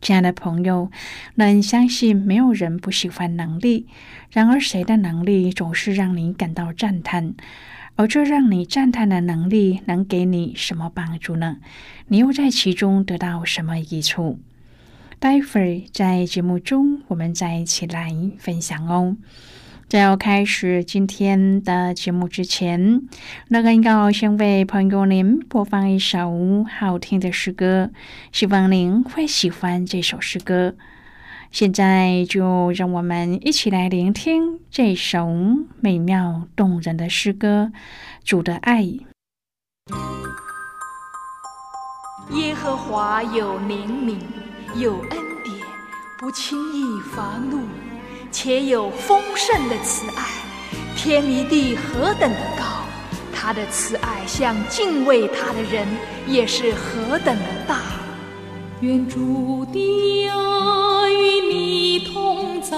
亲爱的朋友，能相信没有人不喜欢能力，然而谁的能力总是让你感到赞叹？而这让你赞叹的能力能给你什么帮助呢？你又在其中得到什么益处？待会儿在节目中我们再一起来分享哦。在要开始今天的节目之前，那个要先为朋友您播放一首好听的诗歌，希望您会喜欢这首诗歌。现在就让我们一起来聆听这首美妙动人的诗歌《主的爱》。耶和华有怜悯，有恩典，不轻易发怒，且有丰盛的慈爱。天离地何等的高，他的慈爱向敬畏他的人也是何等的大。愿主的爱与你同在，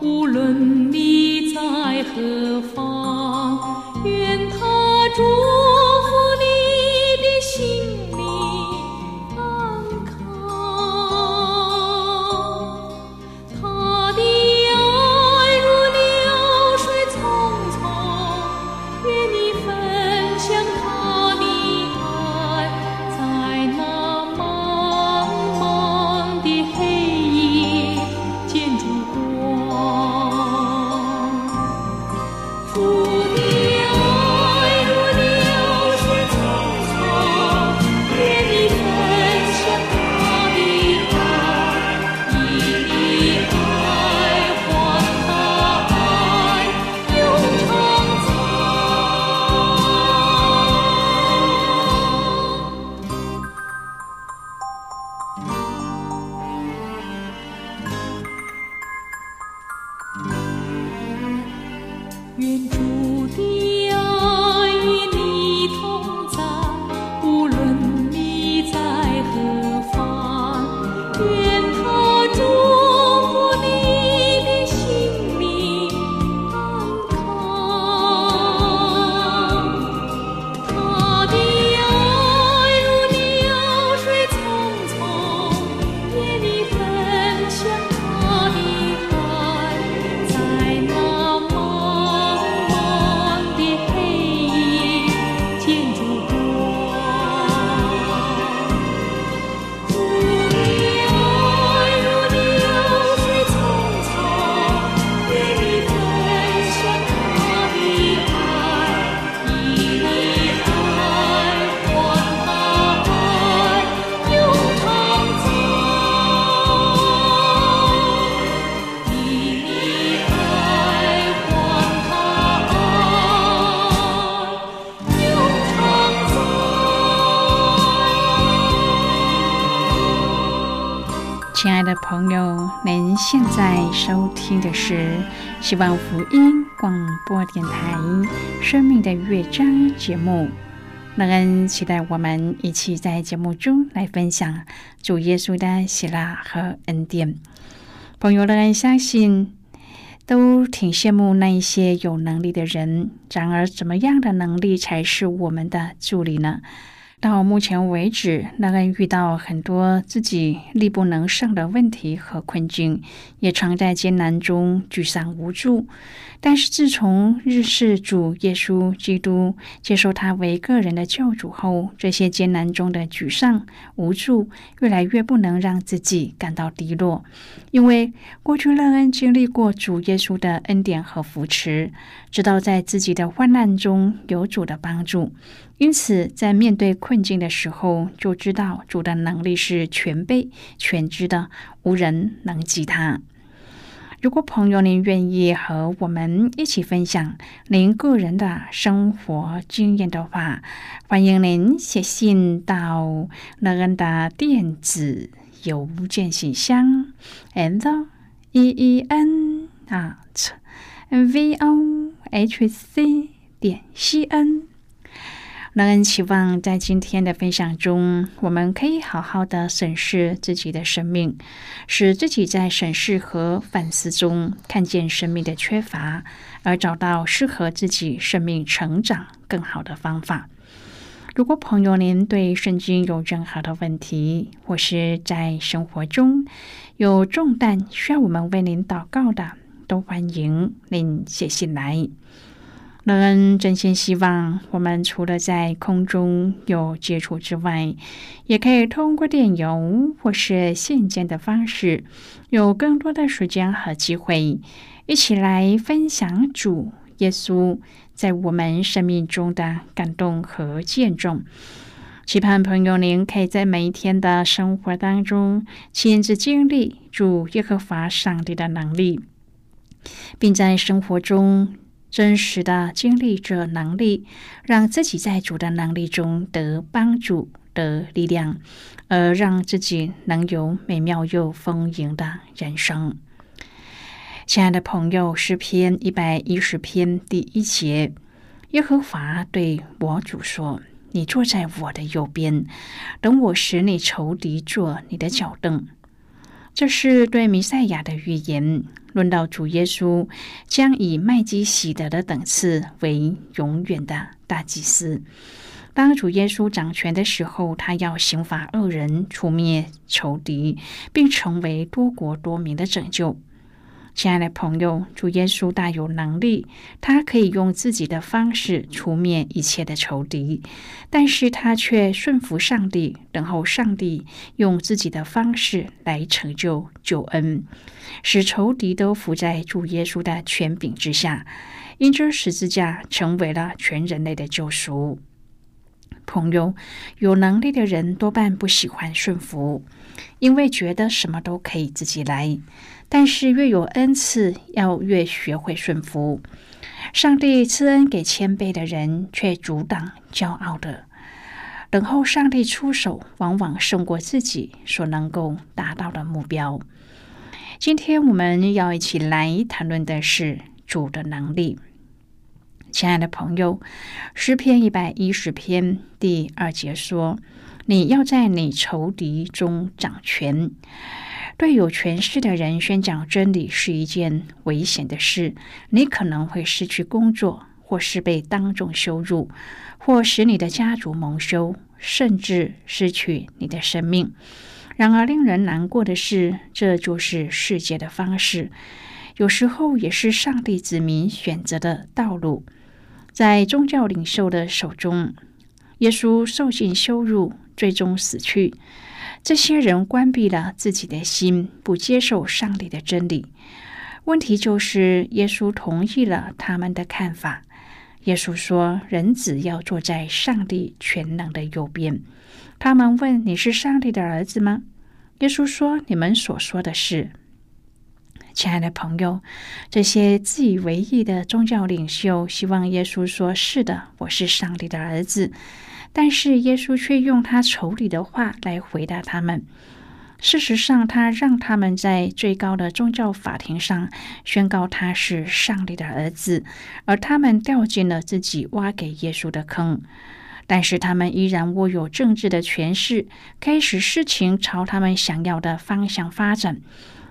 无论你在何方。愿他主亲爱的朋友，您现在收听的是希望福音广播电台《生命的乐章》节目。乐恩期待我们一起在节目中来分享主耶稣的喜乐和恩典。朋友，乐恩相信，都挺羡慕那一些有能力的人。然而，怎么样的能力才是我们的助力呢？到目前为止，那恩遇到很多自己力不能胜的问题和困境，也常在艰难中沮丧无助。但是，自从日世主耶稣基督接受他为个人的救主后，这些艰难中的沮丧无助，越来越不能让自己感到低落，因为过去乐恩经历过主耶稣的恩典和扶持，知道在自己的患难中有主的帮助。因此，在面对困境的时候，就知道主的能力是全备、全知的，无人能及他。如果朋友您愿意和我们一起分享您个人的生活经验的话，欢迎您写信到乐恩的电子邮件信箱：and e e n at v o h c 点 c n。乐恩期望在今天的分享中，我们可以好好的审视自己的生命，使自己在审视和反思中看见生命的缺乏，而找到适合自己生命成长更好的方法。如果朋友您对圣经有任何的问题，或是在生活中有重担需要我们为您祷告的，都欢迎您写信来。乐恩真心希望，我们除了在空中有接触之外，也可以通过电邮或是信件的方式，有更多的时间和机会，一起来分享主耶稣在我们生命中的感动和见证。期盼朋友您可以在每一天的生活当中亲自经历主耶和华上帝的能力，并在生活中。真实的经历这能力，让自己在主的能力中得帮助、得力量，而让自己能有美妙又丰盈的人生。亲爱的朋友，诗篇一百一十篇第一节：耶和华对我主说：“你坐在我的右边，等我使你仇敌做你的脚凳。”这是对弥赛亚的预言。论到主耶稣将以麦基洗德的等次为永远的大祭司。当主耶稣掌权的时候，他要刑罚恶人，除灭仇敌，并成为多国多民的拯救。亲爱的朋友，主耶稣大有能力，他可以用自己的方式除灭一切的仇敌，但是他却顺服上帝，等候上帝用自己的方式来成就救恩，使仇敌都伏在主耶稣的权柄之下，因这十字架成为了全人类的救赎。朋友，有能力的人多半不喜欢顺服，因为觉得什么都可以自己来。但是越有恩赐，要越学会顺服。上帝赐恩给谦卑的人，却阻挡骄傲的。等候上帝出手，往往胜过自己所能够达到的目标。今天我们要一起来谈论的是主的能力。亲爱的朋友，诗篇一百一十篇第二节说：“你要在你仇敌中掌权。”对有权势的人宣讲真理是一件危险的事，你可能会失去工作，或是被当众羞辱，或使你的家族蒙羞，甚至失去你的生命。然而，令人难过的是，这就是世界的方式，有时候也是上帝子民选择的道路。在宗教领袖的手中，耶稣受尽羞辱，最终死去。这些人关闭了自己的心，不接受上帝的真理。问题就是，耶稣同意了他们的看法。耶稣说：“人子要坐在上帝全能的右边。”他们问：“你是上帝的儿子吗？”耶稣说：“你们所说的是。”亲爱的朋友，这些自以为意的宗教领袖希望耶稣说：“是的，我是上帝的儿子。”但是耶稣却用他丑里的话来回答他们。事实上，他让他们在最高的宗教法庭上宣告他是上帝的儿子，而他们掉进了自己挖给耶稣的坑。但是他们依然握有政治的权势，可以使事情朝他们想要的方向发展。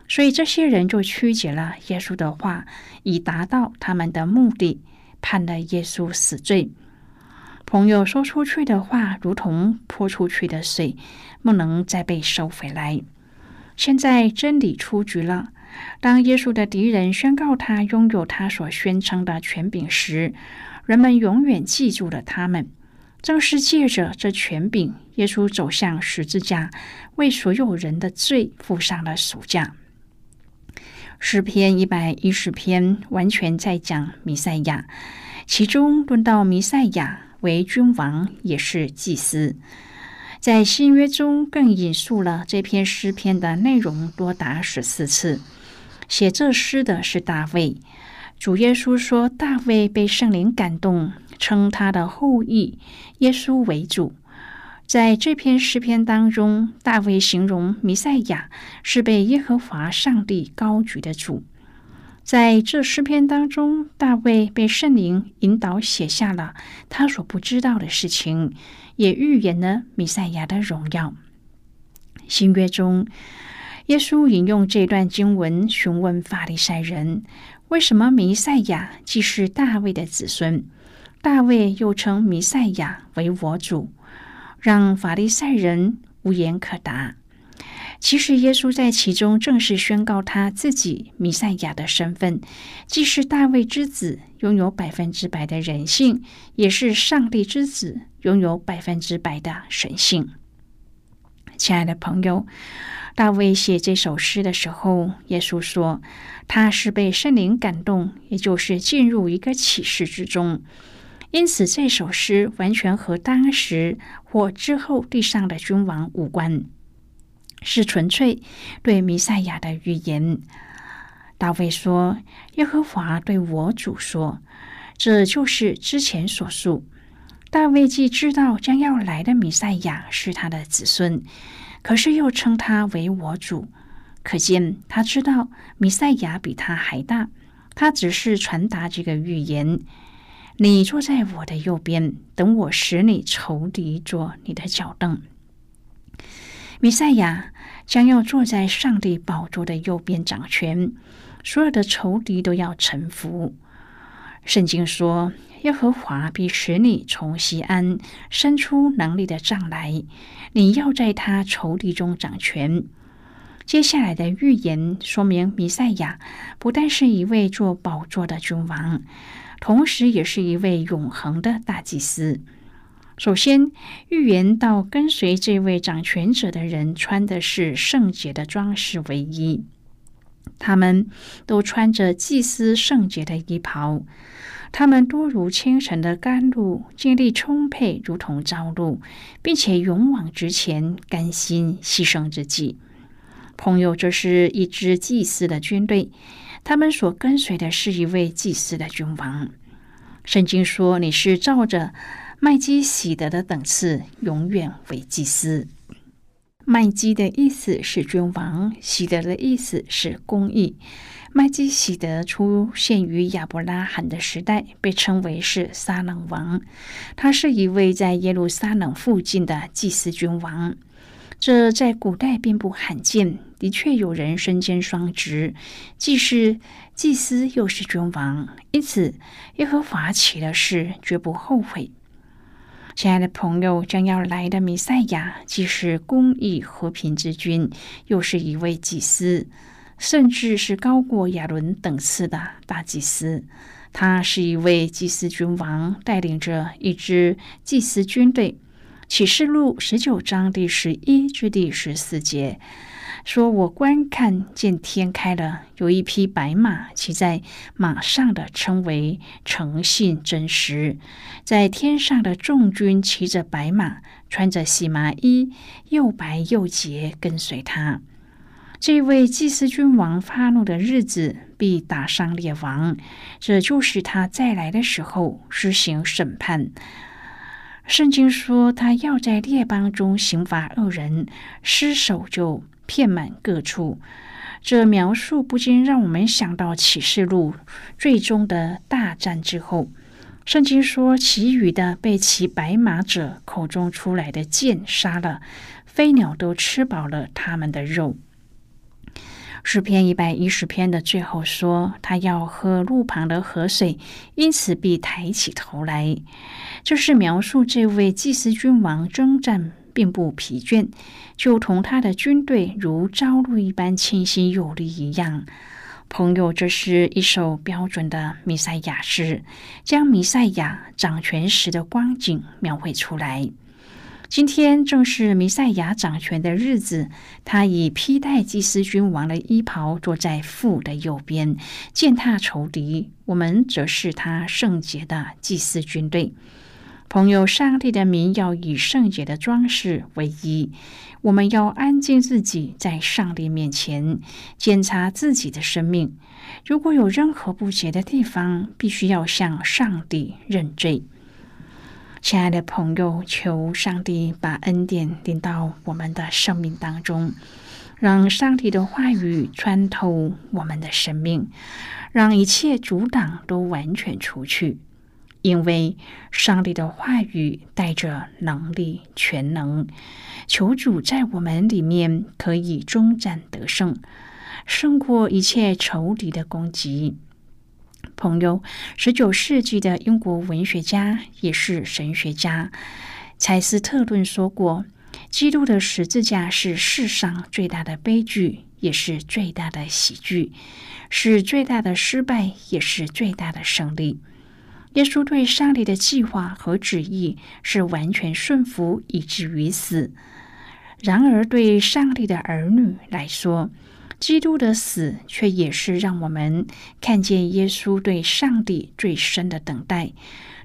所以这些人就曲解了耶稣的话，以达到他们的目的，判了耶稣死罪。朋友说出去的话，如同泼出去的水，不能再被收回来。现在真理出局了。当耶稣的敌人宣告他拥有他所宣称的权柄时，人们永远记住了他们。正是借着这权柄，耶稣走向十字架，为所有人的罪付上了赎价。诗篇一百一十篇完全在讲弥赛亚，其中论到弥赛亚为君王，也是祭司。在新约中更引述了这篇诗篇的内容多达十四次。写这诗的是大卫。主耶稣说，大卫被圣灵感动，称他的后裔耶稣为主。在这篇诗篇当中，大卫形容弥赛亚是被耶和华上帝高举的主。在这诗篇当中，大卫被圣灵引导写下了他所不知道的事情，也预言了弥赛亚的荣耀。新约中，耶稣引用这段经文询问法利赛人。为什么弥赛亚既是大卫的子孙，大卫又称弥赛亚为我主，让法利赛人无言可答？其实耶稣在其中正式宣告他自己弥赛亚的身份，既是大卫之子，拥有百分之百的人性，也是上帝之子，拥有百分之百的神性。亲爱的朋友。大卫写这首诗的时候，耶稣说他是被圣灵感动，也就是进入一个启示之中。因此，这首诗完全和当时或之后地上的君王无关，是纯粹对弥赛亚的预言。大卫说：“耶和华对我主说，这就是之前所述。”大卫既知道将要来的弥赛亚是他的子孙。可是又称他为我主，可见他知道弥赛亚比他还大。他只是传达这个预言：你坐在我的右边，等我使你仇敌做你的脚凳。弥赛亚将要坐在上帝宝座的右边掌权，所有的仇敌都要臣服。圣经说。耶和华必使你从西安伸出能力的杖来，你要在他仇敌中掌权。接下来的预言说明，弥赛亚不但是一位做宝座的君王，同时也是一位永恒的大祭司。首先，预言到跟随这位掌权者的人穿的是圣洁的装饰为一，他们都穿着祭司圣洁的衣袍。他们多如清晨的甘露，精力充沛，如同朝露，并且勇往直前，甘心牺牲自己。朋友，这是一支祭司的军队，他们所跟随的是一位祭司的君王。圣经说：“你是照着麦基喜德的等次，永远为祭司。”麦基的意思是君王，喜德的意思是公义。麦基喜德出现于亚伯拉罕的时代，被称为是撒冷王。他是一位在耶路撒冷附近的祭司君王，这在古代并不罕见。的确，有人身兼双职，既是祭司又是君王，因此耶和华起了誓，绝不后悔。亲爱的朋友，将要来的弥赛亚，既是公义和平之君，又是一位祭司。甚至是高过亚伦等次的大祭司，他是一位祭司君王，带领着一支祭司军队。启示录十九章第十一至第十四节说：“我观看见天开了，有一匹白马，骑在马上的称为诚信真实，在天上的众军骑着白马，穿着细麻衣，又白又洁，跟随他。”这位祭司君王发怒的日子必打伤列王，这就是他再来的时候施行审判。圣经说他要在列邦中刑罚恶人，失手就遍满各处。这描述不禁让我们想到启示录最终的大战之后，圣经说其余的被骑白马者口中出来的剑杀了，飞鸟都吃饱了他们的肉。诗篇一百一十篇的最后说，他要喝路旁的河水，因此必抬起头来。这是描述这位祭司君王征战并不疲倦，就同他的军队如朝露一般清新有力一样。朋友，这是一首标准的弥赛亚诗，将弥赛亚掌权时的光景描绘出来。今天正是弥赛亚掌权的日子，他以披戴祭司君王的衣袍，坐在父的右边，践踏仇敌。我们则是他圣洁的祭司军队。朋友，上帝的名要以圣洁的装饰为一。我们要安静自己，在上帝面前检查自己的生命。如果有任何不洁的地方，必须要向上帝认罪。亲爱的朋友，求上帝把恩典领到我们的生命当中，让上帝的话语穿透我们的生命，让一切阻挡都完全除去。因为上帝的话语带着能力、全能，求主在我们里面可以终战得胜，胜过一切仇敌的攻击。朋友，十九世纪的英国文学家也是神学家柴斯特顿说过：“基督的十字架是世上最大的悲剧，也是最大的喜剧；是最大的失败，也是最大的胜利。”耶稣对上帝的计划和旨意是完全顺服，以至于死。然而，对上帝的儿女来说，基督的死却也是让我们看见耶稣对上帝最深的等待，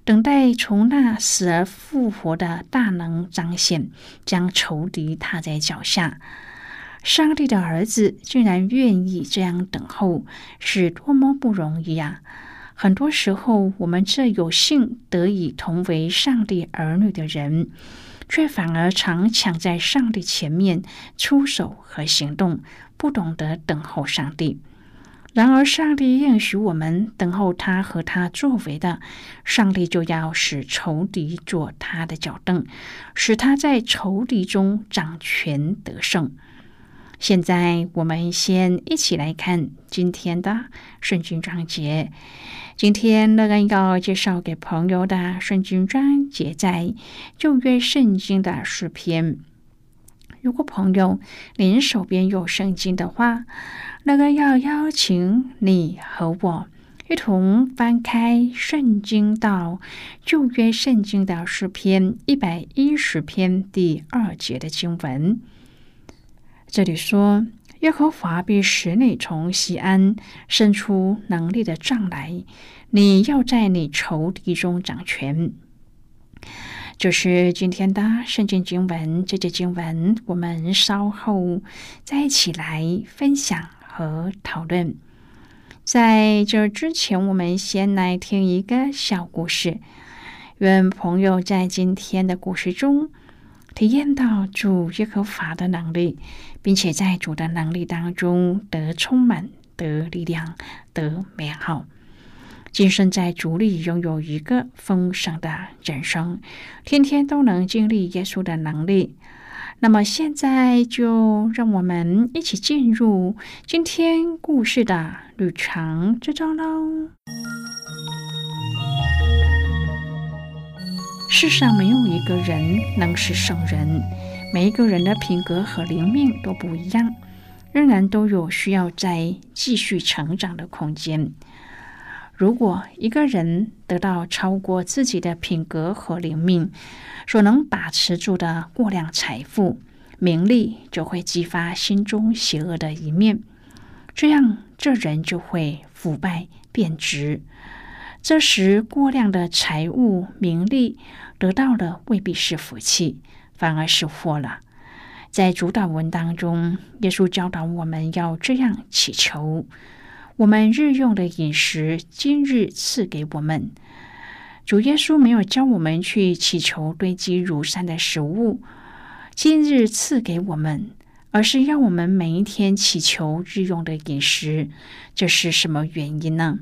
等待从那死而复活的大能彰显，将仇敌踏在脚下。上帝的儿子竟然愿意这样等候，是多么不容易啊！很多时候，我们这有幸得以同为上帝儿女的人，却反而常抢在上帝前面出手和行动。不懂得等候上帝，然而上帝应许我们等候他和他作为的，上帝就要使仇敌做他的脚凳，使他在仇敌中掌权得胜。现在我们先一起来看今天的圣经章节。今天乐恩要介绍给朋友的圣经章节在旧约圣经的诗篇。如果朋友您手边有圣经的话，那个要邀请你和我一同翻开圣经到旧约圣经的诗篇一百一十篇第二节的经文。这里说：“耶和华必使你从西安伸出能力的杖来，你要在你仇敌中掌权。”就是今天的圣经经文，这节经文我们稍后再一起来分享和讨论。在这之前，我们先来听一个小故事。愿朋友在今天的故事中体验到主耶和华的能力，并且在主的能力当中得充满、得力量、得美好。今生在主里拥有一个丰盛的人生，天天都能经历耶稣的能力。那么现在就让我们一起进入今天故事的旅程之中喽。世上没有一个人能是圣人，每一个人的品格和灵命都不一样，仍然都有需要再继续成长的空间。如果一个人得到超过自己的品格和灵命所能把持住的过量财富、名利，就会激发心中邪恶的一面，这样这人就会腐败变质。这时，过量的财物、名利得到的未必是福气，反而是祸了。在主导文当中，耶稣教导我们要这样祈求。我们日用的饮食，今日赐给我们。主耶稣没有教我们去祈求堆积如山的食物，今日赐给我们，而是要我们每一天祈求日用的饮食。这是什么原因呢？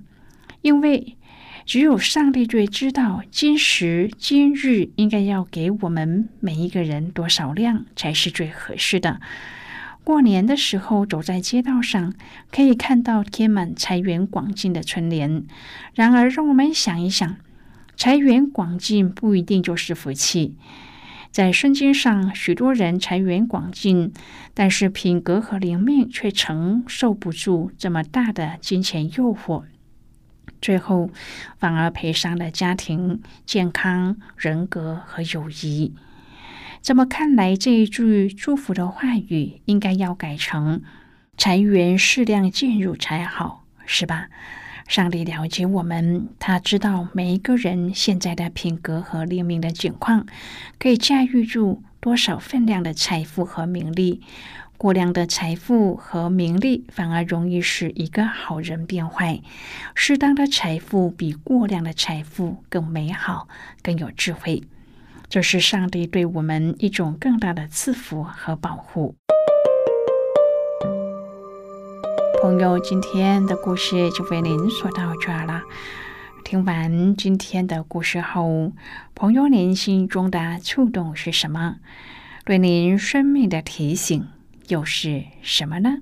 因为只有上帝最知道今时今日应该要给我们每一个人多少量才是最合适的。过年的时候，走在街道上，可以看到贴满财源广进的春联。然而，让我们想一想，财源广进不一定就是福气。在圣经上，许多人财源广进，但是品格和灵命却承受不住这么大的金钱诱惑，最后反而赔上了家庭、健康、人格和友谊。这么看来，这一句祝福的话语应该要改成“财源适量进入才好”，是吧？上帝了解我们，他知道每一个人现在的品格和灵命的境况，可以驾驭住多少分量的财富和名利。过量的财富和名利反而容易使一个好人变坏。适当的财富比过量的财富更美好，更有智慧。这是上帝对我们一种更大的赐福和保护。朋友，今天的故事就为您说到这儿了。听完今天的故事后，朋友您心中的触动是什么？对您生命的提醒又是什么呢？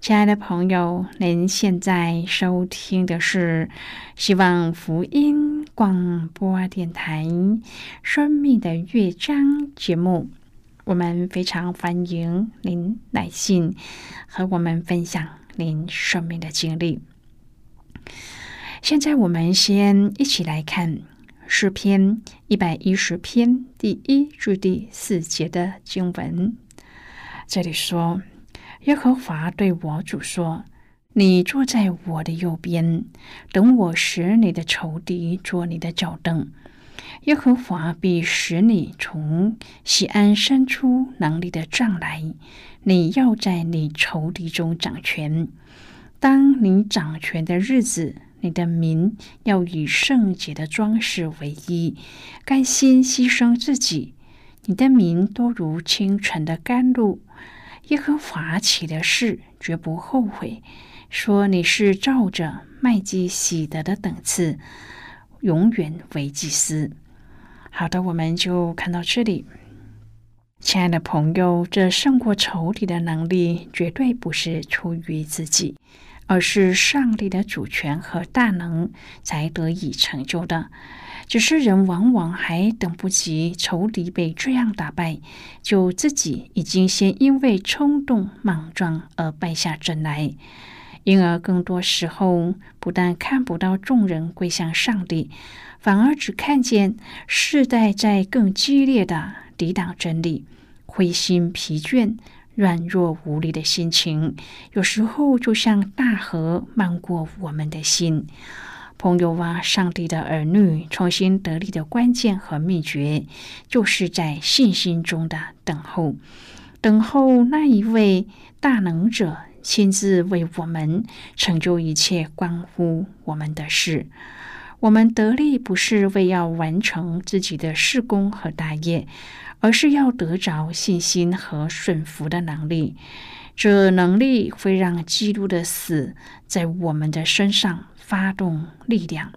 亲爱的朋友，您现在收听的是希望福音广播电台《生命的乐章》节目。我们非常欢迎您来信和我们分享您生命的经历。现在，我们先一起来看诗篇一百一十篇第一至第四节的经文。这里说。耶和华对我主说：“你坐在我的右边，等我使你的仇敌做你的脚凳。耶和华必使你从西安伸出能力的杖来，你要在你仇敌中掌权。当你掌权的日子，你的民要以圣洁的装饰为衣，甘心牺牲自己。你的民多如清晨的甘露。”耶和华起的事绝不后悔，说你是照着麦基喜德的等次，永远为祭司。好的，我们就看到这里。亲爱的朋友，这胜过仇敌的能力，绝对不是出于自己，而是上帝的主权和大能才得以成就的。只是人往往还等不及仇敌被这样打败，就自己已经先因为冲动莽撞而败下阵来，因而更多时候不但看不到众人归向上帝，反而只看见世代在更激烈的抵挡真理，灰心疲倦、软弱无力的心情，有时候就像大河漫过我们的心。朋友啊，上帝的儿女重新得力的关键和秘诀，就是在信心中的等候，等候那一位大能者亲自为我们成就一切关乎我们的事。我们得力不是为要完成自己的事工和大业，而是要得着信心和顺服的能力。这能力会让基督的死在我们的身上。发动力量，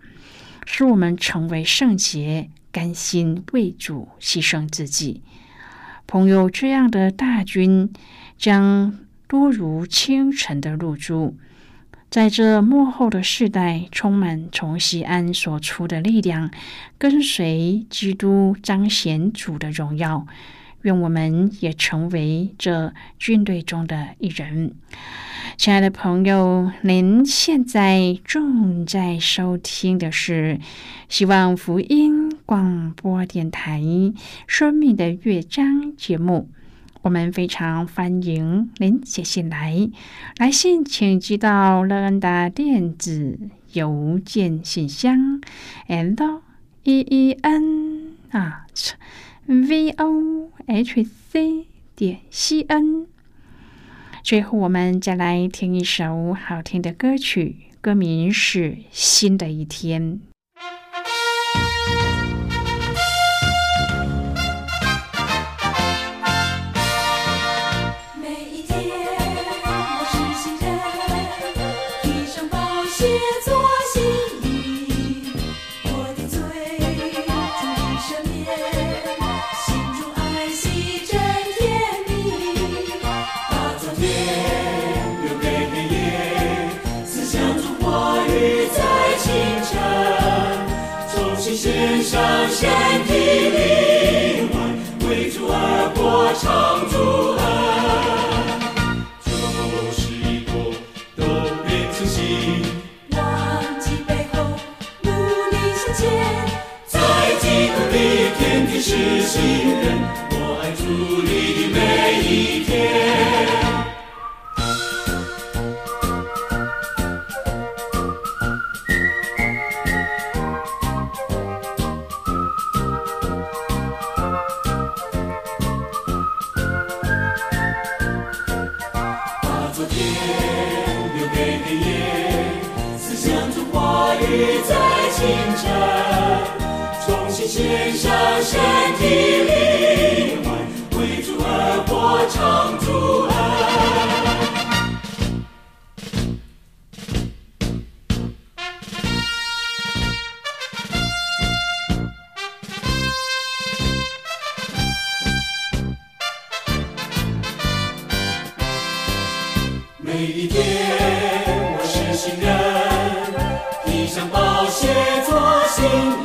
使我们成为圣洁，甘心为主牺牲自己。朋友，这样的大军将多如清晨的露珠，在这幕后的世代，充满从西安所出的力量，跟随基督彰显主的荣耀。愿我们也成为这军队中的一人。亲爱的朋友，您现在正在收听的是希望福音广播电台《生命的乐章》节目。我们非常欢迎您写信来，来信请寄到乐恩的电子邮件信箱，l e e n 啊 v o h c 点 c n。最后，我们再来听一首好听的歌曲，歌名是《新的一天》。身体灵魂，为主而活，唱主恩。就是一过，都变成新。忘记背后，努力向前。在基督里，天天是新人。我爱主做